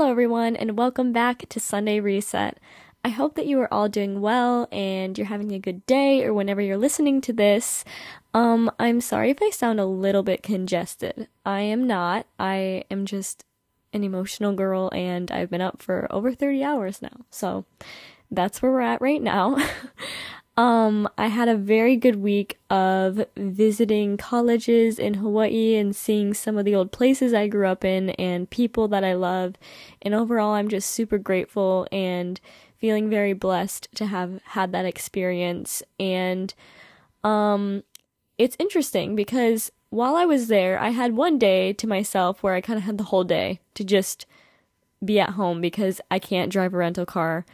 Hello, everyone, and welcome back to Sunday Reset. I hope that you are all doing well and you're having a good day or whenever you're listening to this. Um, I'm sorry if I sound a little bit congested. I am not. I am just an emotional girl and I've been up for over 30 hours now. So that's where we're at right now. Um, I had a very good week of visiting colleges in Hawaii and seeing some of the old places I grew up in and people that I love. And overall, I'm just super grateful and feeling very blessed to have had that experience. And um, it's interesting because while I was there, I had one day to myself where I kind of had the whole day to just be at home because I can't drive a rental car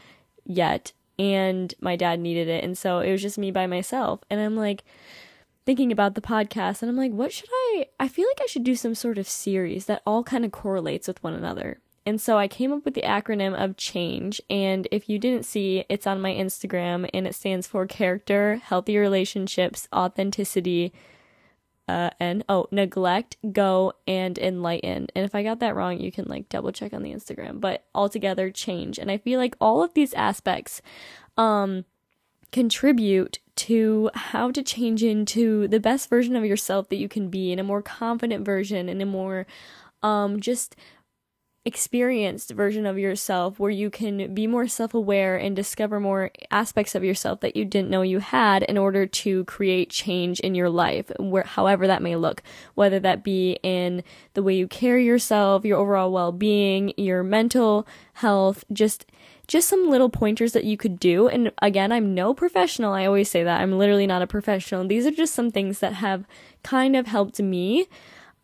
yet and my dad needed it. And so it was just me by myself. And I'm like thinking about the podcast and I'm like, what should I? I feel like I should do some sort of series that all kind of correlates with one another. And so I came up with the acronym of CHANGE. And if you didn't see, it's on my Instagram and it stands for character, healthy relationships, authenticity, uh, and oh, neglect, go, and enlighten. And if I got that wrong, you can like double check on the Instagram. But altogether, change. And I feel like all of these aspects, um, contribute to how to change into the best version of yourself that you can be, in a more confident version, and a more, um, just experienced version of yourself where you can be more self aware and discover more aspects of yourself that you didn't know you had in order to create change in your life, where, however that may look, whether that be in the way you carry yourself, your overall well being, your mental health, just just some little pointers that you could do. And again, I'm no professional. I always say that. I'm literally not a professional. These are just some things that have kind of helped me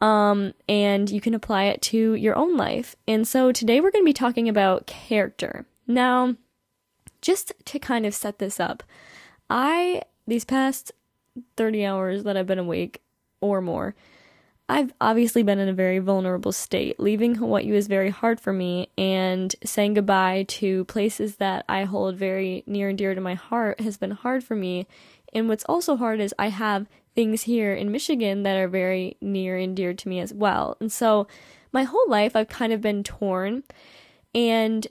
um, and you can apply it to your own life. And so today we're going to be talking about character. Now, just to kind of set this up, I, these past 30 hours that I've been awake or more, I've obviously been in a very vulnerable state. Leaving Hawaii was very hard for me, and saying goodbye to places that I hold very near and dear to my heart has been hard for me. And what's also hard is I have things here in Michigan that are very near and dear to me as well. And so my whole life I've kind of been torn and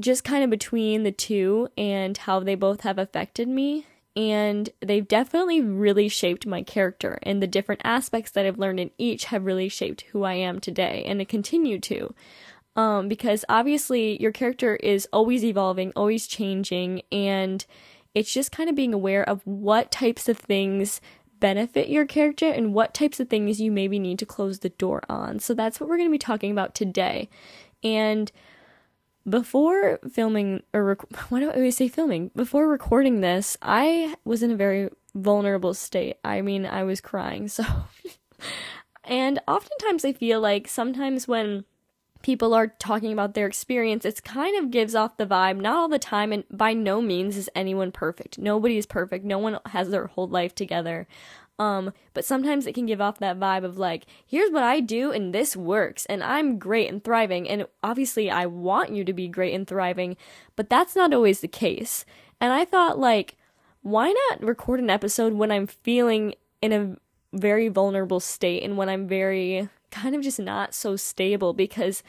just kind of between the two and how they both have affected me. And they've definitely really shaped my character, and the different aspects that I've learned in each have really shaped who I am today, and it continue to. Um, because obviously, your character is always evolving, always changing, and it's just kind of being aware of what types of things benefit your character and what types of things you maybe need to close the door on. So that's what we're going to be talking about today. And before filming, or rec- why do I always say filming? Before recording this, I was in a very vulnerable state. I mean, I was crying. So, and oftentimes I feel like sometimes when people are talking about their experience, it kind of gives off the vibe, not all the time, and by no means is anyone perfect. Nobody is perfect. No one has their whole life together. Um, but sometimes it can give off that vibe of like, here's what I do and this works and I'm great and thriving. And obviously I want you to be great and thriving, but that's not always the case. And I thought like, why not record an episode when I'm feeling in a very vulnerable state and when I'm very kind of just not so stable because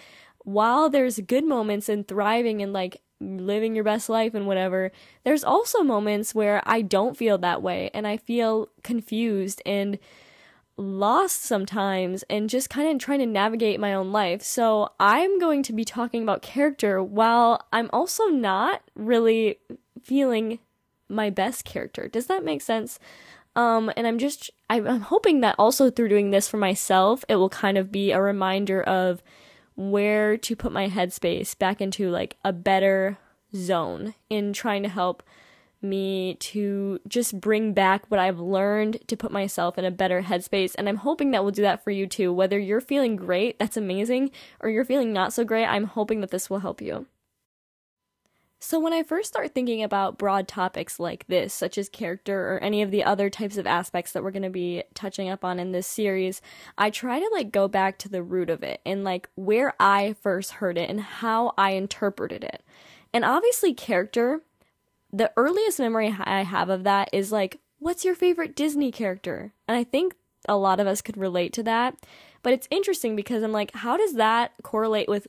while there's good moments and thriving and like living your best life and whatever, there's also moments where I don't feel that way and I feel confused and lost sometimes and just kind of trying to navigate my own life. So I'm going to be talking about character while I'm also not really feeling my best character. Does that make sense? Um, and I'm just, I'm hoping that also through doing this for myself, it will kind of be a reminder of where to put my headspace back into like a better zone in trying to help me to just bring back what I've learned to put myself in a better headspace. And I'm hoping that will do that for you too. Whether you're feeling great, that's amazing, or you're feeling not so great, I'm hoping that this will help you. So, when I first start thinking about broad topics like this, such as character or any of the other types of aspects that we're going to be touching up on in this series, I try to like go back to the root of it and like where I first heard it and how I interpreted it. And obviously, character, the earliest memory I have of that is like, what's your favorite Disney character? And I think a lot of us could relate to that. But it's interesting because I'm like, how does that correlate with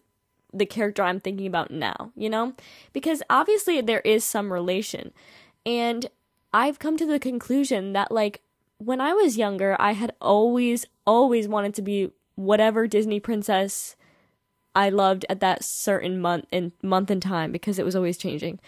the character I'm thinking about now, you know? Because obviously there is some relation. And I've come to the conclusion that like when I was younger, I had always always wanted to be whatever Disney princess I loved at that certain month and month and time because it was always changing.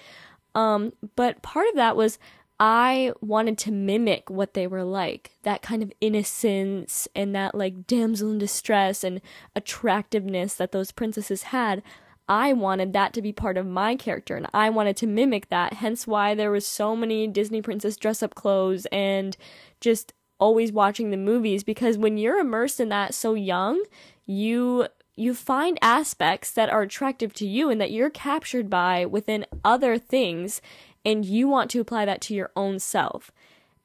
Um, but part of that was I wanted to mimic what they were like that kind of innocence and that like damsel in distress and attractiveness that those princesses had. I wanted that to be part of my character and I wanted to mimic that. Hence why there was so many Disney princess dress up clothes and just always watching the movies because when you're immersed in that so young, you you find aspects that are attractive to you and that you're captured by within other things and you want to apply that to your own self.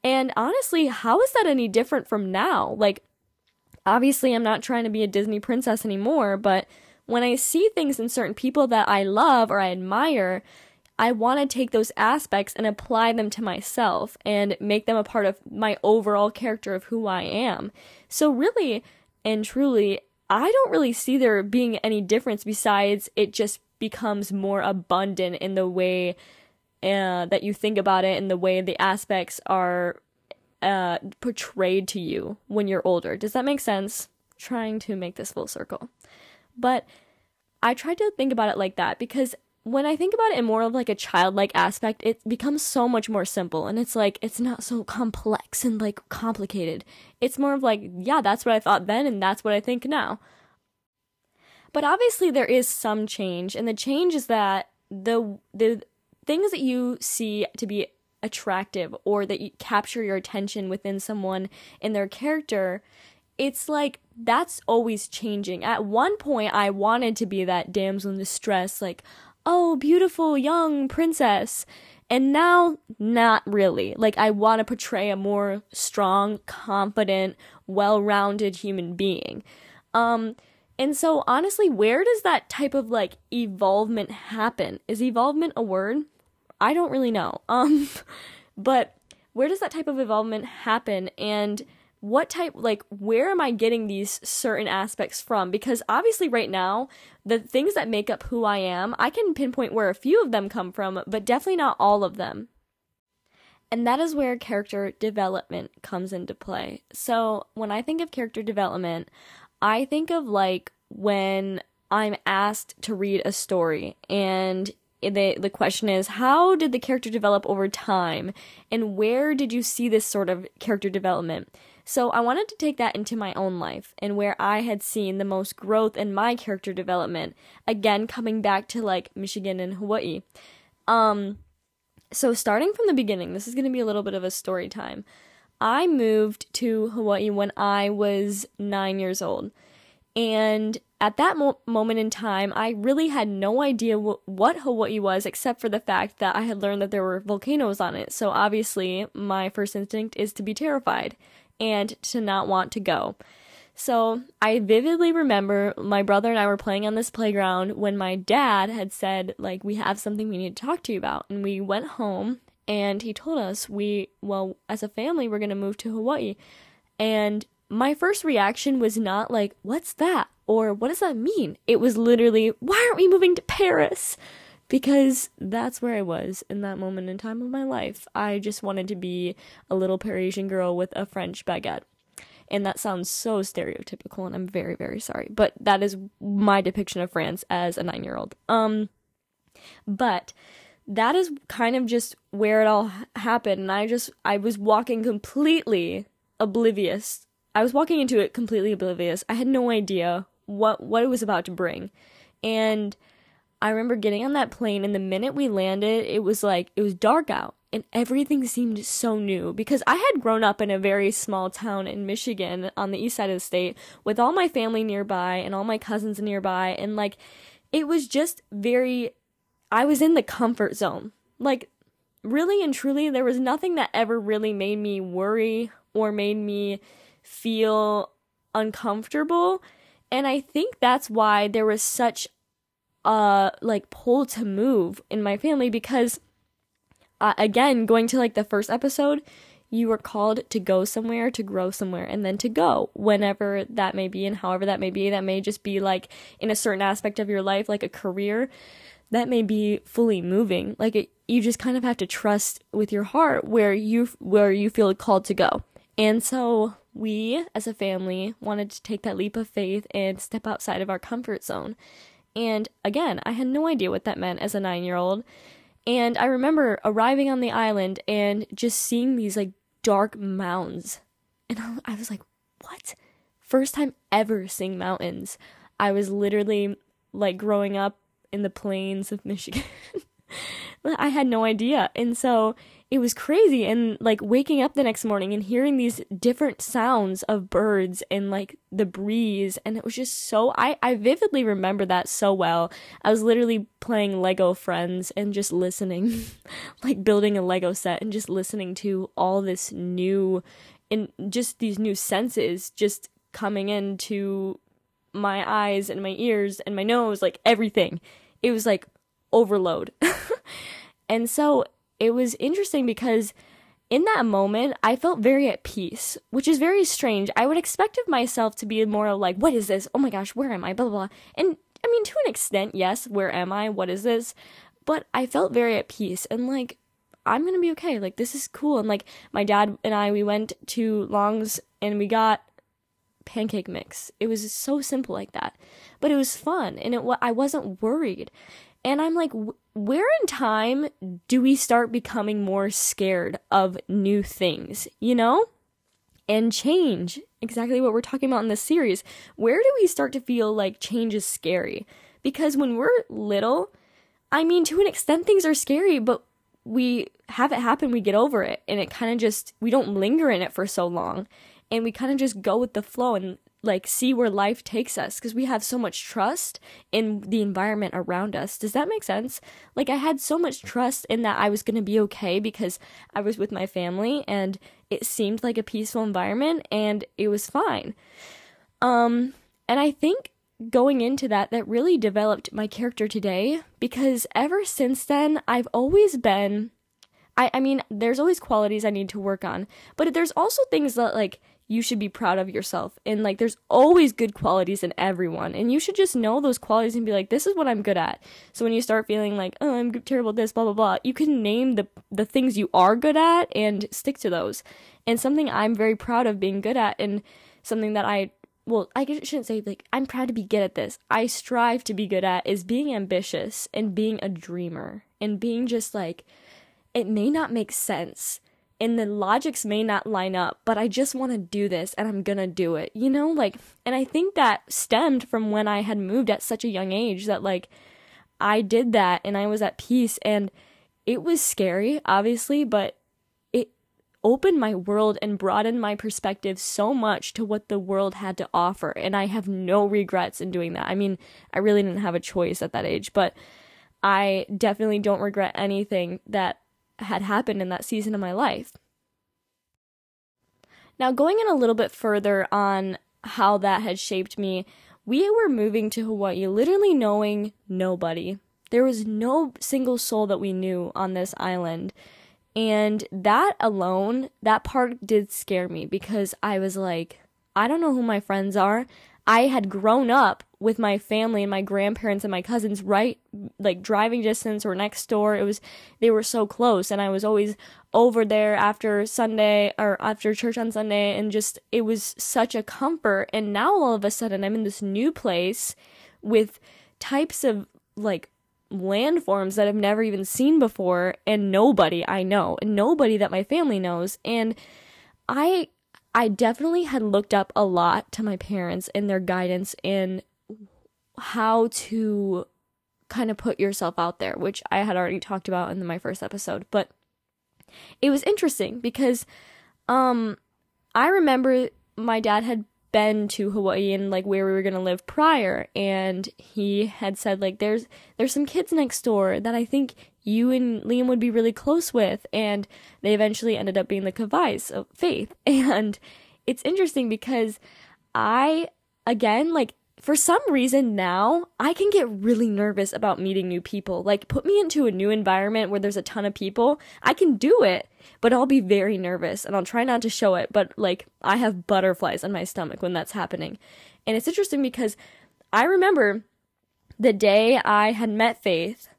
And honestly, how is that any different from now? Like, obviously, I'm not trying to be a Disney princess anymore, but when I see things in certain people that I love or I admire, I want to take those aspects and apply them to myself and make them a part of my overall character of who I am. So, really and truly, I don't really see there being any difference besides it just becomes more abundant in the way uh, that you think about it and the way the aspects are uh, portrayed to you when you're older. Does that make sense? Trying to make this full circle. But I tried to think about it like that because when I think about it in more of like a childlike aspect, it becomes so much more simple and it's like it's not so complex and like complicated. It's more of like, yeah, that's what I thought then and that's what I think now. But obviously there is some change and the change is that the the things that you see to be attractive or that you capture your attention within someone in their character, it's like that's always changing. At one point, I wanted to be that damsel in distress, like, oh, beautiful young princess. And now, not really. Like, I want to portray a more strong, confident, well rounded human being. Um, and so, honestly, where does that type of like evolvement happen? Is evolvement a word? I don't really know. Um, but where does that type of involvement happen and what type like where am I getting these certain aspects from? Because obviously right now, the things that make up who I am, I can pinpoint where a few of them come from, but definitely not all of them. And that is where character development comes into play. So, when I think of character development, I think of like when I'm asked to read a story and the the question is how did the character develop over time? And where did you see this sort of character development? So i wanted to take that into my own life and where i had seen the most growth in my character development again coming back to like michigan and hawaii. Um so starting from the beginning this is going to be a little bit of a story time. I moved to hawaii when i was 9 years old. And at that mo- moment in time, I really had no idea wh- what Hawaii was except for the fact that I had learned that there were volcanoes on it. So obviously, my first instinct is to be terrified and to not want to go. So I vividly remember my brother and I were playing on this playground when my dad had said, like, we have something we need to talk to you about. And we went home and he told us, we, well, as a family, we're going to move to Hawaii. And my first reaction was not like, what's that? Or what does that mean? It was literally, why aren't we moving to Paris? Because that's where I was in that moment in time of my life. I just wanted to be a little Parisian girl with a French baguette. And that sounds so stereotypical, and I'm very, very sorry. But that is my depiction of France as a nine year old. Um, but that is kind of just where it all happened. And I just, I was walking completely oblivious. I was walking into it completely oblivious. I had no idea what what it was about to bring. And I remember getting on that plane and the minute we landed, it was like it was dark out and everything seemed so new because I had grown up in a very small town in Michigan on the east side of the state with all my family nearby and all my cousins nearby and like it was just very I was in the comfort zone. Like really and truly there was nothing that ever really made me worry or made me feel uncomfortable and I think that's why there was such a like pull to move in my family because uh, again, going to like the first episode, you are called to go somewhere, to grow somewhere, and then to go whenever that may be and however that may be. That may just be like in a certain aspect of your life, like a career. That may be fully moving. Like it, you just kind of have to trust with your heart where you where you feel called to go. And so we as a family wanted to take that leap of faith and step outside of our comfort zone. And again, I had no idea what that meant as a 9-year-old. And I remember arriving on the island and just seeing these like dark mounds. And I was like, what? First time ever seeing mountains. I was literally like growing up in the plains of Michigan. I had no idea. And so it was crazy and like waking up the next morning and hearing these different sounds of birds and like the breeze and it was just so I I vividly remember that so well. I was literally playing Lego Friends and just listening like building a Lego set and just listening to all this new and just these new senses just coming into my eyes and my ears and my nose like everything. It was like overload. and so it was interesting because in that moment, I felt very at peace, which is very strange. I would expect of myself to be more like, what is this? Oh my gosh, where am I? Blah, blah, blah. And I mean, to an extent, yes, where am I? What is this? But I felt very at peace and like, I'm gonna be okay. Like, this is cool. And like, my dad and I, we went to Long's and we got pancake mix. It was so simple like that. But it was fun and it I wasn't worried. And I'm like, where in time do we start becoming more scared of new things, you know? And change, exactly what we're talking about in this series. Where do we start to feel like change is scary? Because when we're little, I mean, to an extent, things are scary, but we have it happen, we get over it, and it kind of just, we don't linger in it for so long. And we kind of just go with the flow. And like see where life takes us because we have so much trust in the environment around us. Does that make sense? Like I had so much trust in that I was going to be okay because I was with my family and it seemed like a peaceful environment and it was fine. Um and I think going into that that really developed my character today because ever since then I've always been I I mean there's always qualities I need to work on, but there's also things that like you should be proud of yourself. And like there's always good qualities in everyone. And you should just know those qualities and be like, this is what I'm good at. So when you start feeling like, oh, I'm terrible at this, blah blah blah, you can name the the things you are good at and stick to those. And something I'm very proud of being good at and something that I well, I shouldn't say like I'm proud to be good at this. I strive to be good at is being ambitious and being a dreamer and being just like it may not make sense and the logics may not line up, but I just want to do this and I'm gonna do it, you know? Like, and I think that stemmed from when I had moved at such a young age that, like, I did that and I was at peace and it was scary, obviously, but it opened my world and broadened my perspective so much to what the world had to offer. And I have no regrets in doing that. I mean, I really didn't have a choice at that age, but I definitely don't regret anything that had happened in that season of my life. Now, going in a little bit further on how that had shaped me, we were moving to Hawaii literally knowing nobody. There was no single soul that we knew on this island. And that alone, that part did scare me because I was like, I don't know who my friends are. I had grown up with my family and my grandparents and my cousins right like driving distance or next door. It was they were so close and I was always over there after Sunday or after church on Sunday and just it was such a comfort and now all of a sudden I'm in this new place with types of like landforms that I've never even seen before and nobody I know and nobody that my family knows and I I definitely had looked up a lot to my parents and their guidance in how to kind of put yourself out there, which I had already talked about in my first episode. But it was interesting because um I remember my dad had been to Hawaii and like where we were gonna live prior and he had said like there's there's some kids next door that I think you and Liam would be really close with and they eventually ended up being the Kavais of faith and it's interesting because I again like for some reason now, I can get really nervous about meeting new people. Like, put me into a new environment where there's a ton of people. I can do it, but I'll be very nervous and I'll try not to show it. But, like, I have butterflies in my stomach when that's happening. And it's interesting because I remember the day I had met Faith.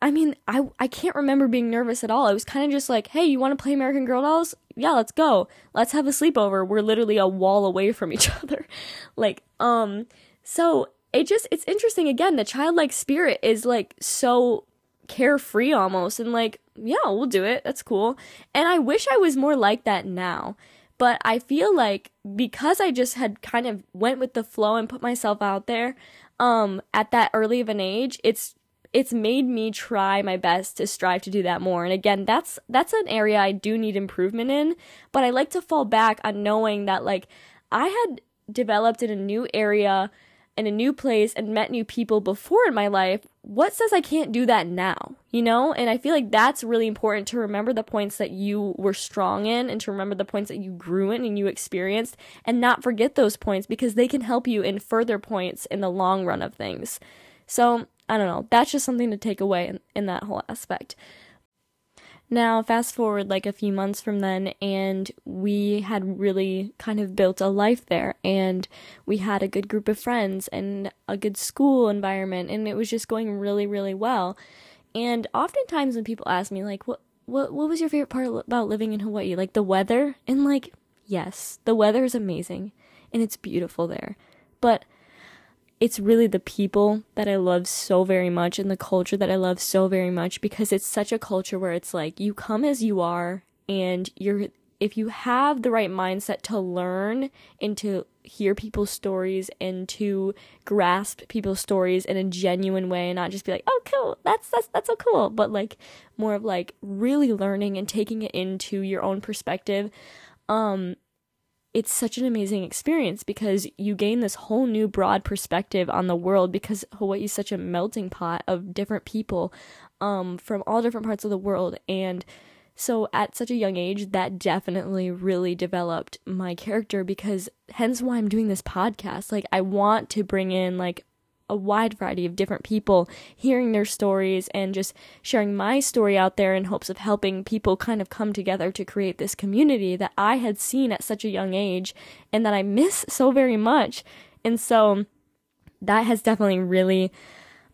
I mean, I, I can't remember being nervous at all. I was kind of just like, hey, you want to play American Girl Dolls? Yeah, let's go. Let's have a sleepover. We're literally a wall away from each other. like, um, so it just it's interesting again, the childlike spirit is like so carefree almost and like, yeah, we'll do it. That's cool. And I wish I was more like that now. But I feel like because I just had kind of went with the flow and put myself out there um at that early of an age, it's it's made me try my best to strive to do that more. And again, that's that's an area I do need improvement in, but I like to fall back on knowing that like I had developed in a new area in a new place and met new people before in my life, what says I can't do that now? You know? And I feel like that's really important to remember the points that you were strong in and to remember the points that you grew in and you experienced and not forget those points because they can help you in further points in the long run of things. So, I don't know. That's just something to take away in, in that whole aspect. Now, fast forward like a few months from then, and we had really kind of built a life there, and we had a good group of friends and a good school environment, and it was just going really, really well. And oftentimes, when people ask me, like, what, what, what was your favorite part about living in Hawaii? Like the weather? And like, yes, the weather is amazing, and it's beautiful there. But it's really the people that I love so very much and the culture that I love so very much because it's such a culture where it's like you come as you are and you're if you have the right mindset to learn and to hear people's stories and to grasp people's stories in a genuine way and not just be like, "Oh, cool. That's that's that's so cool." But like more of like really learning and taking it into your own perspective. Um it's such an amazing experience because you gain this whole new broad perspective on the world because Hawaii is such a melting pot of different people um, from all different parts of the world. And so at such a young age, that definitely really developed my character because hence why I'm doing this podcast. Like, I want to bring in like a wide variety of different people hearing their stories and just sharing my story out there in hopes of helping people kind of come together to create this community that I had seen at such a young age and that I miss so very much. And so that has definitely really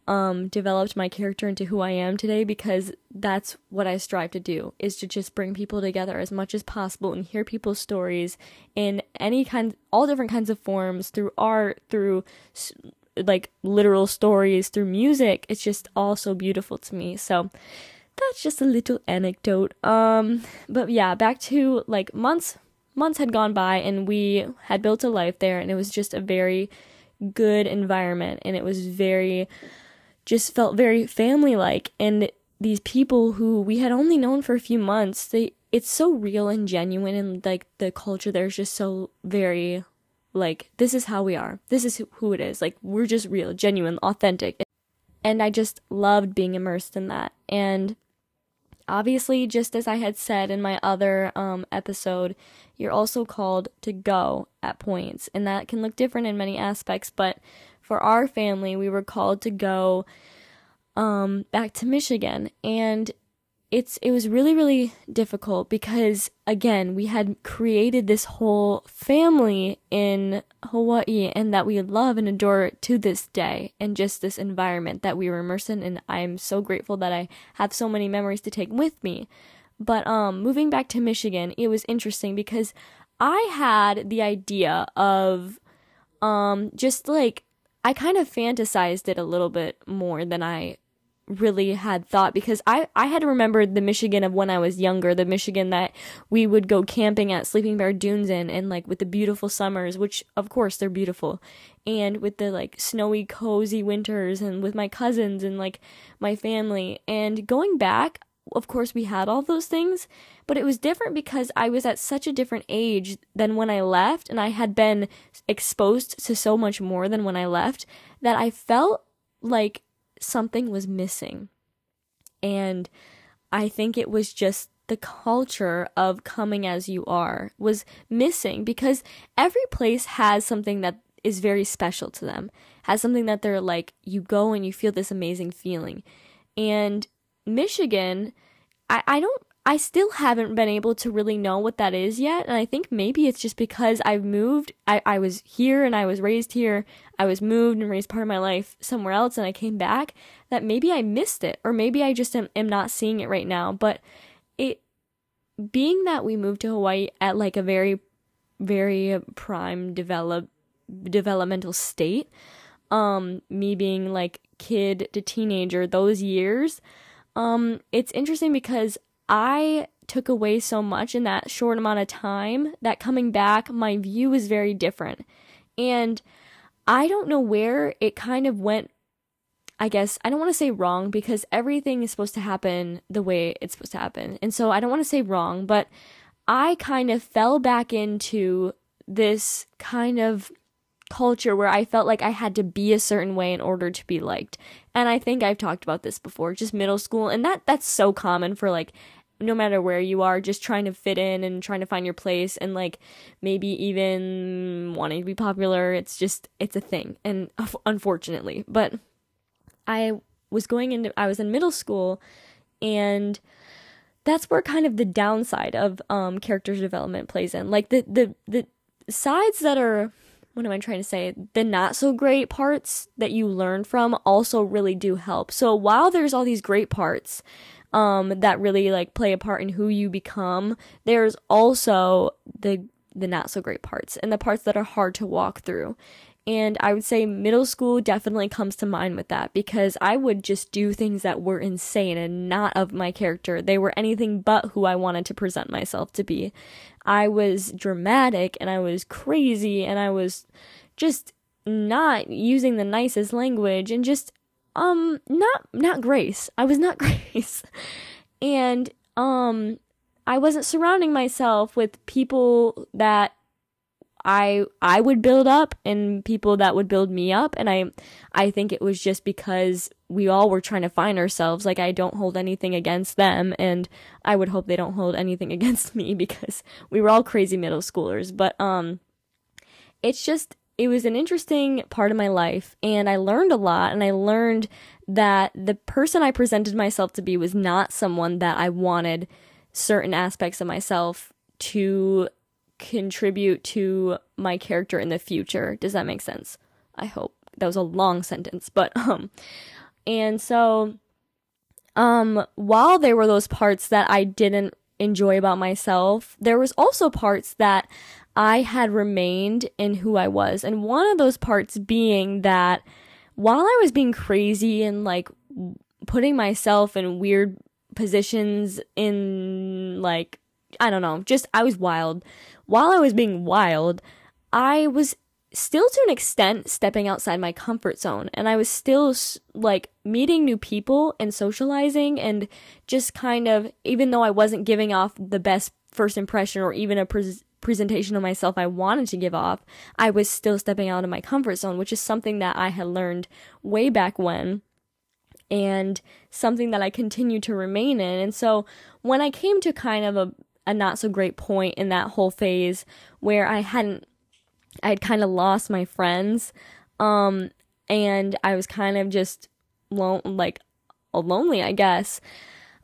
um, developed my character into who I am today because that's what I strive to do is to just bring people together as much as possible and hear people's stories in any kind all different kinds of forms through art through like literal stories through music. It's just all so beautiful to me. So that's just a little anecdote. Um, but yeah, back to like months months had gone by and we had built a life there and it was just a very good environment and it was very just felt very family like and these people who we had only known for a few months they it's so real and genuine and like the culture there's just so very like, this is how we are. This is who it is. Like, we're just real, genuine, authentic. And I just loved being immersed in that. And obviously, just as I had said in my other um, episode, you're also called to go at points. And that can look different in many aspects. But for our family, we were called to go um, back to Michigan. And it's it was really really difficult because again we had created this whole family in Hawaii and that we love and adore to this day and just this environment that we were immersed in and I'm so grateful that I have so many memories to take with me. But um moving back to Michigan, it was interesting because I had the idea of um just like I kind of fantasized it a little bit more than I really had thought because I, I had remembered the Michigan of when I was younger, the Michigan that we would go camping at Sleeping Bear Dunes in and like with the beautiful summers, which of course they're beautiful, and with the like snowy, cozy winters and with my cousins and like my family. And going back, of course, we had all those things, but it was different because I was at such a different age than when I left, and I had been exposed to so much more than when I left that I felt like something was missing. And I think it was just the culture of coming as you are was missing because every place has something that is very special to them. has something that they're like, you go and you feel this amazing feeling. And Michigan, I, I don't I still haven't been able to really know what that is yet. And I think maybe it's just because I've moved. I, I was here and I was raised here. I was moved and raised part of my life somewhere else and I came back that maybe I missed it or maybe I just am, am not seeing it right now. But it, being that we moved to Hawaii at like a very, very prime develop, developmental state, um, me being like kid to teenager, those years, um, it's interesting because I took away so much in that short amount of time that coming back, my view was very different. And I don't know where it kind of went. I guess I don't want to say wrong because everything is supposed to happen the way it's supposed to happen. And so I don't want to say wrong, but I kind of fell back into this kind of culture where I felt like I had to be a certain way in order to be liked. And I think I've talked about this before, just middle school, and that that's so common for like no matter where you are, just trying to fit in and trying to find your place and like maybe even wanting to be popular. It's just, it's a thing. And unfortunately, but I was going into, I was in middle school and that's where kind of the downside of um, character development plays in. Like the, the, the sides that are, what am I trying to say? The not so great parts that you learn from also really do help. So while there's all these great parts, um, that really like play a part in who you become. There's also the the not so great parts and the parts that are hard to walk through. And I would say middle school definitely comes to mind with that because I would just do things that were insane and not of my character. They were anything but who I wanted to present myself to be. I was dramatic and I was crazy and I was just not using the nicest language and just um not not Grace. I was not Grace. and um I wasn't surrounding myself with people that I I would build up and people that would build me up and I I think it was just because we all were trying to find ourselves like I don't hold anything against them and I would hope they don't hold anything against me because we were all crazy middle schoolers but um it's just it was an interesting part of my life and I learned a lot and I learned that the person I presented myself to be was not someone that I wanted certain aspects of myself to contribute to my character in the future. Does that make sense? I hope. That was a long sentence, but um and so um while there were those parts that I didn't enjoy about myself, there was also parts that I had remained in who I was. And one of those parts being that while I was being crazy and like putting myself in weird positions in like, I don't know, just I was wild. While I was being wild, I was still to an extent stepping outside my comfort zone and I was still like meeting new people and socializing and just kind of even though I wasn't giving off the best first impression or even a pres- presentation of myself I wanted to give off, I was still stepping out of my comfort zone, which is something that I had learned way back when and something that I continue to remain in. And so when I came to kind of a, a not so great point in that whole phase where I hadn't, I had kind of lost my friends, um, and I was kind of just lone, like lonely, I guess.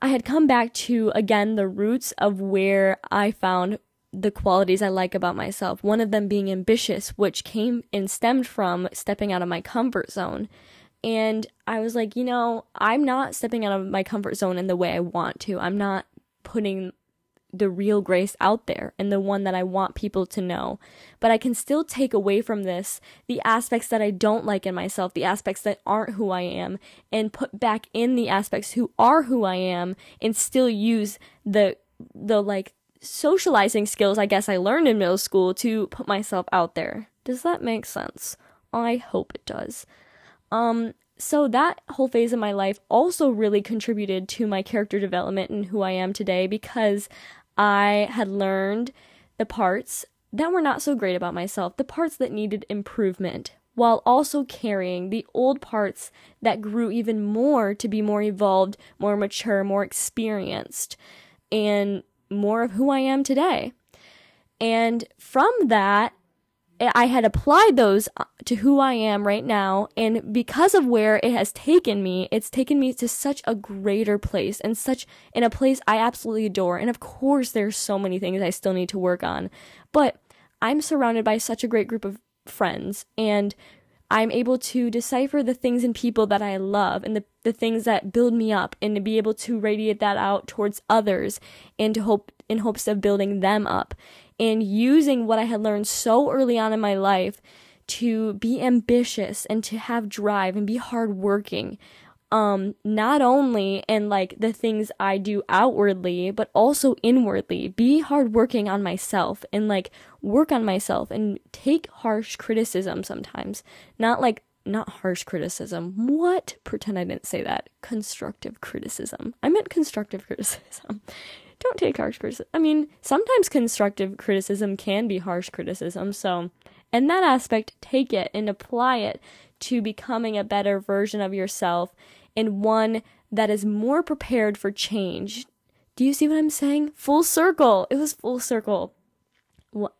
I had come back to again the roots of where I found the qualities I like about myself. One of them being ambitious, which came and stemmed from stepping out of my comfort zone. And I was like, you know, I'm not stepping out of my comfort zone in the way I want to. I'm not putting the real grace out there and the one that I want people to know. But I can still take away from this the aspects that I don't like in myself, the aspects that aren't who I am, and put back in the aspects who are who I am and still use the the like socializing skills I guess I learned in middle school to put myself out there. Does that make sense? I hope it does. Um, so that whole phase of my life also really contributed to my character development and who I am today because I had learned the parts that were not so great about myself, the parts that needed improvement, while also carrying the old parts that grew even more to be more evolved, more mature, more experienced. And more of who I am today. And from that, I had applied those uh, to who I am right now. And because of where it has taken me, it's taken me to such a greater place and such in a place I absolutely adore. And of course, there's so many things I still need to work on, but I'm surrounded by such a great group of friends and I'm able to decipher the things and people that I love and the, the things that build me up and to be able to radiate that out towards others and to hope in hopes of building them up and using what I had learned so early on in my life to be ambitious and to have drive and be hardworking. Um, not only in like the things I do outwardly, but also inwardly. Be hardworking on myself and like work on myself and take harsh criticism sometimes. Not like not harsh criticism. What? Pretend I didn't say that. Constructive criticism. I meant constructive criticism don't take harsh criticism. I mean, sometimes constructive criticism can be harsh criticism. So, in that aspect, take it and apply it to becoming a better version of yourself and one that is more prepared for change. Do you see what I'm saying? Full circle. It was full circle.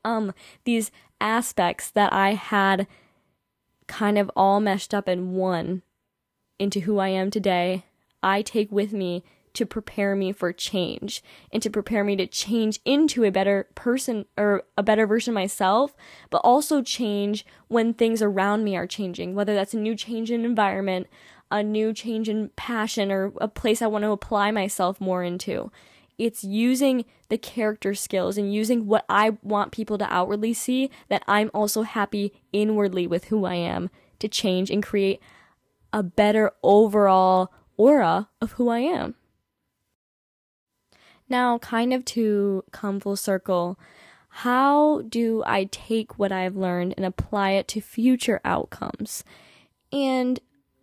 Um, these aspects that I had kind of all meshed up in one into who I am today, I take with me to prepare me for change and to prepare me to change into a better person or a better version of myself, but also change when things around me are changing, whether that's a new change in environment, a new change in passion, or a place I want to apply myself more into. It's using the character skills and using what I want people to outwardly see that I'm also happy inwardly with who I am to change and create a better overall aura of who I am. Now, kind of to come full circle, how do I take what I've learned and apply it to future outcomes? And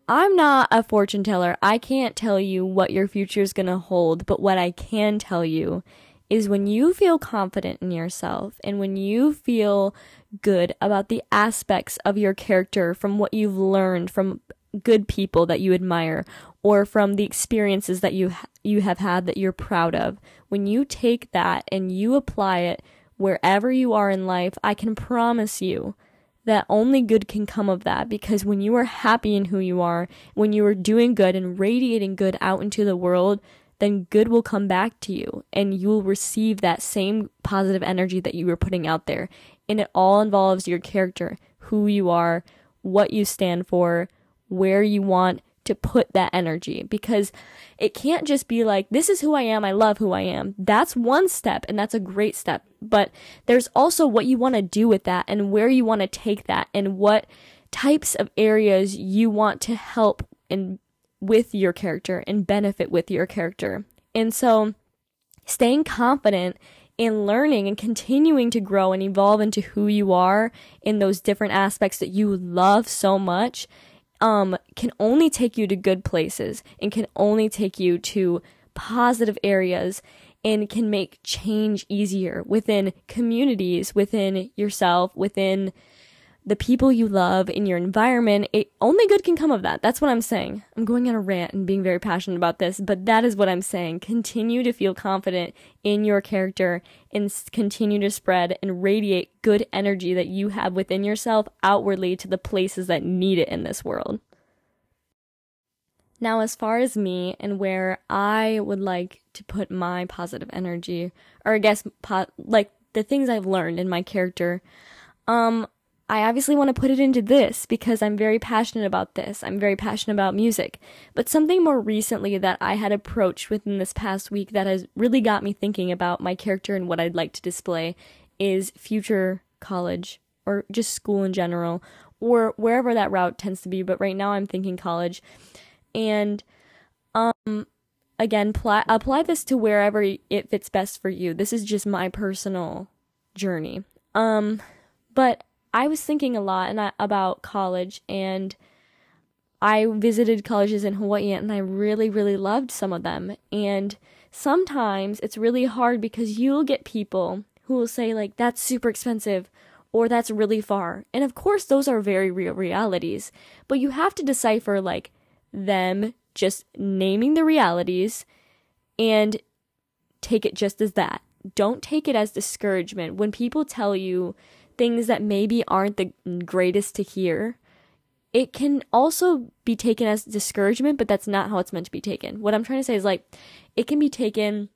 I'm not a fortune teller. I can't tell you what your future is going to hold, but what I can tell you is when you feel confident in yourself and when you feel good about the aspects of your character from what you've learned from good people that you admire or from the experiences that you you have had that you're proud of. When you take that and you apply it wherever you are in life i can promise you that only good can come of that. Because when you are happy in who you are when you are doing good and radiating good out into the world then good will come back to you and you will receive that same positive energy that you were putting out there. And it all involves your character who you are what you stand for where you want to put that energy because it can't just be like, this is who I am, I love who I am. That's one step and that's a great step. But there's also what you want to do with that and where you want to take that and what types of areas you want to help and with your character and benefit with your character. And so staying confident in learning and continuing to grow and evolve into who you are in those different aspects that you love so much um, can only take you to good places and can only take you to positive areas and can make change easier within communities, within yourself, within the people you love in your environment, it only good can come of that. That's what I'm saying. I'm going on a rant and being very passionate about this, but that is what I'm saying. Continue to feel confident in your character and continue to spread and radiate good energy that you have within yourself outwardly to the places that need it in this world. Now, as far as me and where I would like to put my positive energy, or I guess po- like the things I've learned in my character, um, I obviously want to put it into this because I'm very passionate about this. I'm very passionate about music. But something more recently that I had approached within this past week that has really got me thinking about my character and what I'd like to display is future college or just school in general or wherever that route tends to be. But right now I'm thinking college. And, um, again, pl- apply this to wherever it fits best for you. This is just my personal journey. Um, but I was thinking a lot and I, about college and I visited colleges in Hawaii and I really, really loved some of them. And sometimes it's really hard because you'll get people who will say, like, that's super expensive or that's really far. And of course, those are very real realities. But you have to decipher, like, them just naming the realities and take it just as that. Don't take it as discouragement. When people tell you things that maybe aren't the greatest to hear, it can also be taken as discouragement, but that's not how it's meant to be taken. What I'm trying to say is like, it can be taken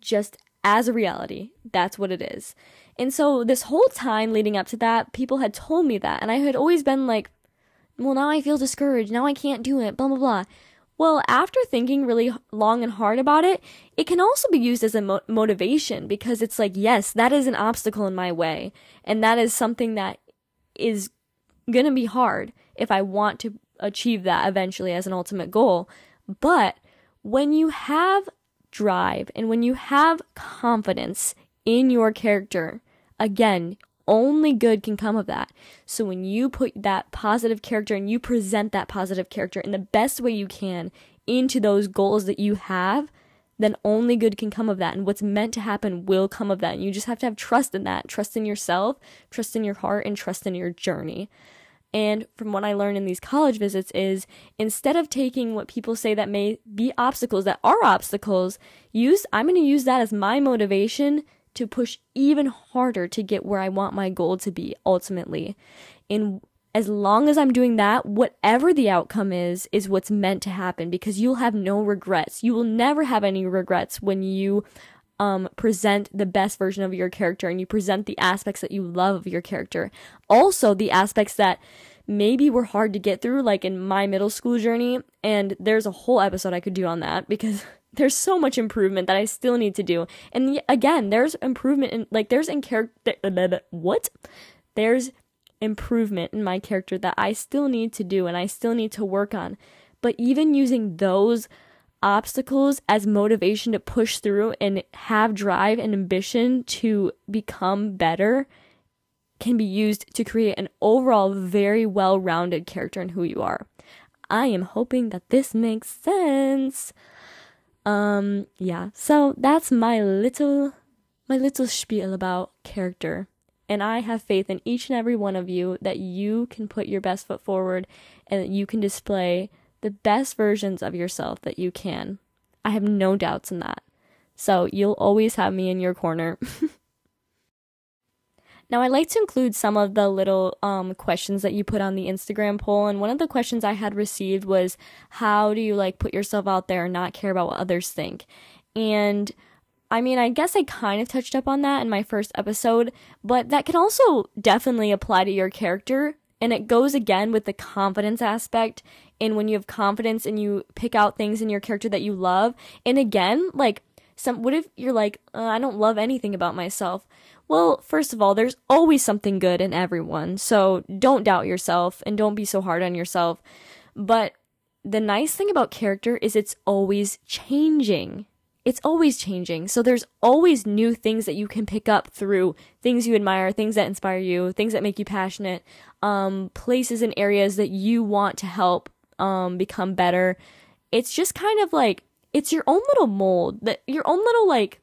just as a reality. That's what it is. And so this whole time leading up to that, people had told me that. And I had always been like, well, now I feel discouraged. Now I can't do it, blah, blah, blah. Well, after thinking really long and hard about it, it can also be used as a mo- motivation because it's like, yes, that is an obstacle in my way. And that is something that is going to be hard if I want to achieve that eventually as an ultimate goal. But when you have drive and when you have confidence in your character, again, only good can come of that. So when you put that positive character and you present that positive character in the best way you can into those goals that you have, then only good can come of that. And what's meant to happen will come of that. And you just have to have trust in that trust in yourself, trust in your heart, and trust in your journey. And from what I learned in these college visits is instead of taking what people say that may be obstacles that are obstacles, use I'm going to use that as my motivation to push even harder to get where I want my goal to be ultimately. And as long as I'm doing that, whatever the outcome is, is what's meant to happen because you'll have no regrets. You will never have any regrets when you um, present the best version of your character and you present the aspects that you love of your character. Also, the aspects that maybe were hard to get through, like in my middle school journey. And there's a whole episode I could do on that because there's so much improvement that I still need to do. And again, there's improvement in like there's in character what? There's improvement in my character that I still need to do and I still need to work on. But even using those obstacles as motivation to push through and have drive and ambition to become better can be used to create an overall very well-rounded character in who you are. I am hoping that this makes sense. Um, yeah. So that's my little my little spiel about character. And I have faith in each and every one of you that you can put your best foot forward and that you can display the best versions of yourself that you can. I have no doubts in that. So you'll always have me in your corner. Now, I like to include some of the little um, questions that you put on the Instagram poll. And one of the questions I had received was, How do you like put yourself out there and not care about what others think? And I mean, I guess I kind of touched up on that in my first episode, but that can also definitely apply to your character. And it goes again with the confidence aspect. And when you have confidence and you pick out things in your character that you love, and again, like, some, what if you're like, uh, I don't love anything about myself? Well, first of all, there's always something good in everyone, so don't doubt yourself and don't be so hard on yourself. But the nice thing about character is it's always changing. It's always changing. So there's always new things that you can pick up through things you admire, things that inspire you, things that make you passionate, um, places and areas that you want to help um, become better. It's just kind of like it's your own little mold that your own little like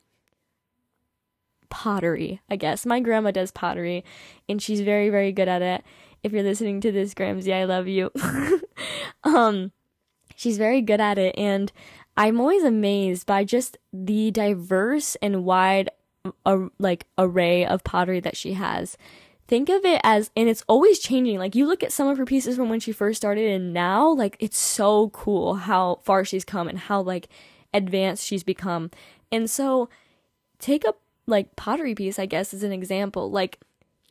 pottery, I guess. My grandma does pottery and she's very, very good at it. If you're listening to this, Gramsy, I love you. um, she's very good at it and I'm always amazed by just the diverse and wide uh, like array of pottery that she has. Think of it as and it's always changing. Like you look at some of her pieces from when she first started and now like it's so cool how far she's come and how like advanced she's become. And so take a like pottery piece, I guess, is an example. Like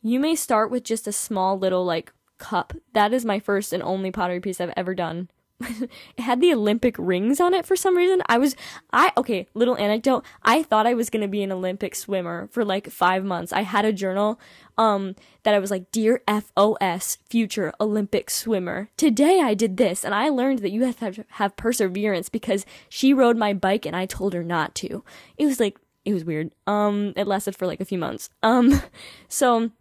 you may start with just a small little like cup. That is my first and only pottery piece I've ever done. it had the Olympic rings on it for some reason. I was, I, okay, little anecdote. I thought I was gonna be an Olympic swimmer for like five months. I had a journal, um, that I was like, Dear FOS, future Olympic swimmer. Today I did this, and I learned that you have to have perseverance because she rode my bike and I told her not to. It was like it was weird. Um, it lasted for like a few months. Um, so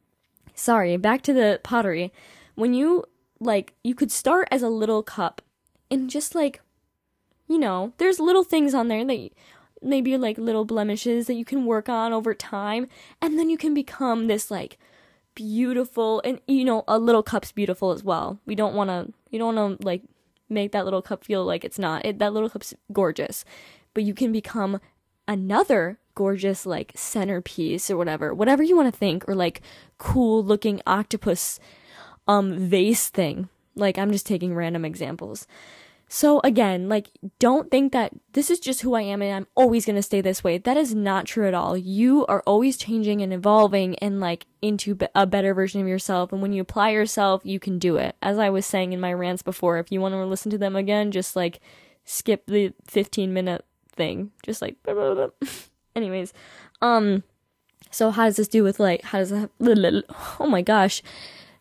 sorry, back to the pottery. When you like, you could start as a little cup and just like, you know, there's little things on there that maybe like little blemishes that you can work on over time, and then you can become this like beautiful and you know a little cup's beautiful as well. We don't want to you don't want to like make that little cup feel like it's not. It, that little cup's gorgeous, but you can become another gorgeous like centerpiece or whatever, whatever you want to think, or like cool looking octopus um vase thing. Like I'm just taking random examples. So again, like don't think that this is just who I am and I'm always going to stay this way. That is not true at all. You are always changing and evolving and like into a better version of yourself and when you apply yourself, you can do it. As I was saying in my rants before, if you want to listen to them again, just like skip the 15 minute thing. Just like blah, blah, blah. Anyways, um so how does this do with like how does that oh my gosh.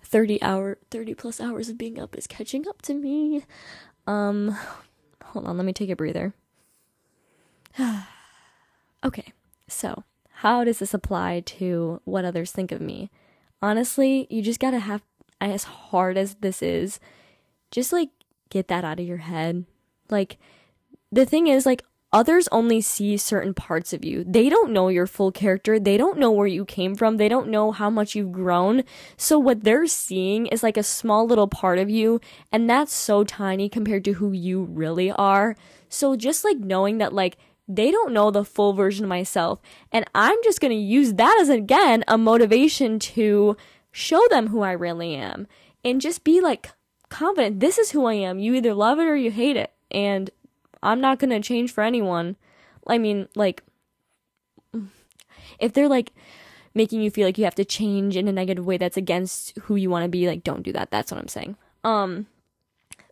30 hour 30 plus hours of being up is catching up to me. Um hold on let me take a breather. Okay so how does this apply to what others think of me? Honestly you just gotta have as hard as this is just like get that out of your head. Like the thing is like others only see certain parts of you. They don't know your full character. They don't know where you came from. They don't know how much you've grown. So what they're seeing is like a small little part of you, and that's so tiny compared to who you really are. So just like knowing that like they don't know the full version of myself, and I'm just going to use that as again a motivation to show them who I really am and just be like confident. This is who I am. You either love it or you hate it. And I'm not going to change for anyone. I mean, like, if they're like making you feel like you have to change in a negative way that's against who you want to be, like, don't do that. That's what I'm saying. Um,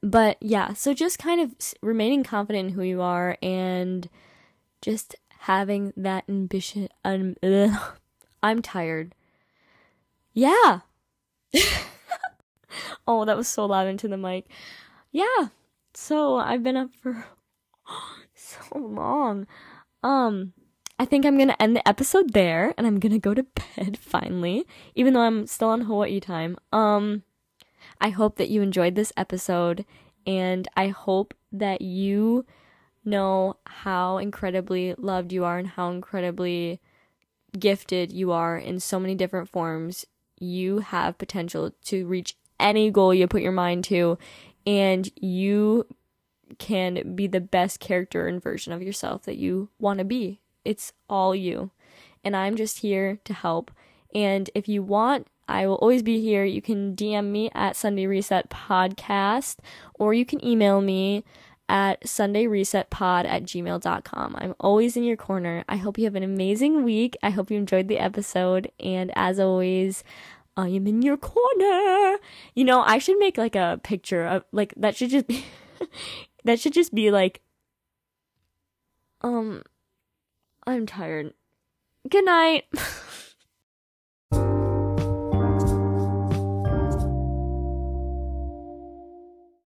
but yeah, so just kind of remaining confident in who you are and just having that ambition. Um, ugh, I'm tired. Yeah. oh, that was so loud into the mic. Yeah. So I've been up for so long. Um, I think I'm gonna end the episode there, and I'm gonna go to bed finally, even though I'm still on Hawaii time. Um, I hope that you enjoyed this episode, and I hope that you know how incredibly loved you are and how incredibly gifted you are in so many different forms. You have potential to reach any goal you put your mind to, and you can be the best character and version of yourself that you want to be. It's all you. And I'm just here to help. And if you want, I will always be here. You can DM me at Sunday Reset Podcast or you can email me at sundayresetpod at gmail.com. I'm always in your corner. I hope you have an amazing week. I hope you enjoyed the episode. And as always, I am in your corner. You know, I should make like a picture of like that should just be that should just be like, um, I'm tired. Good night.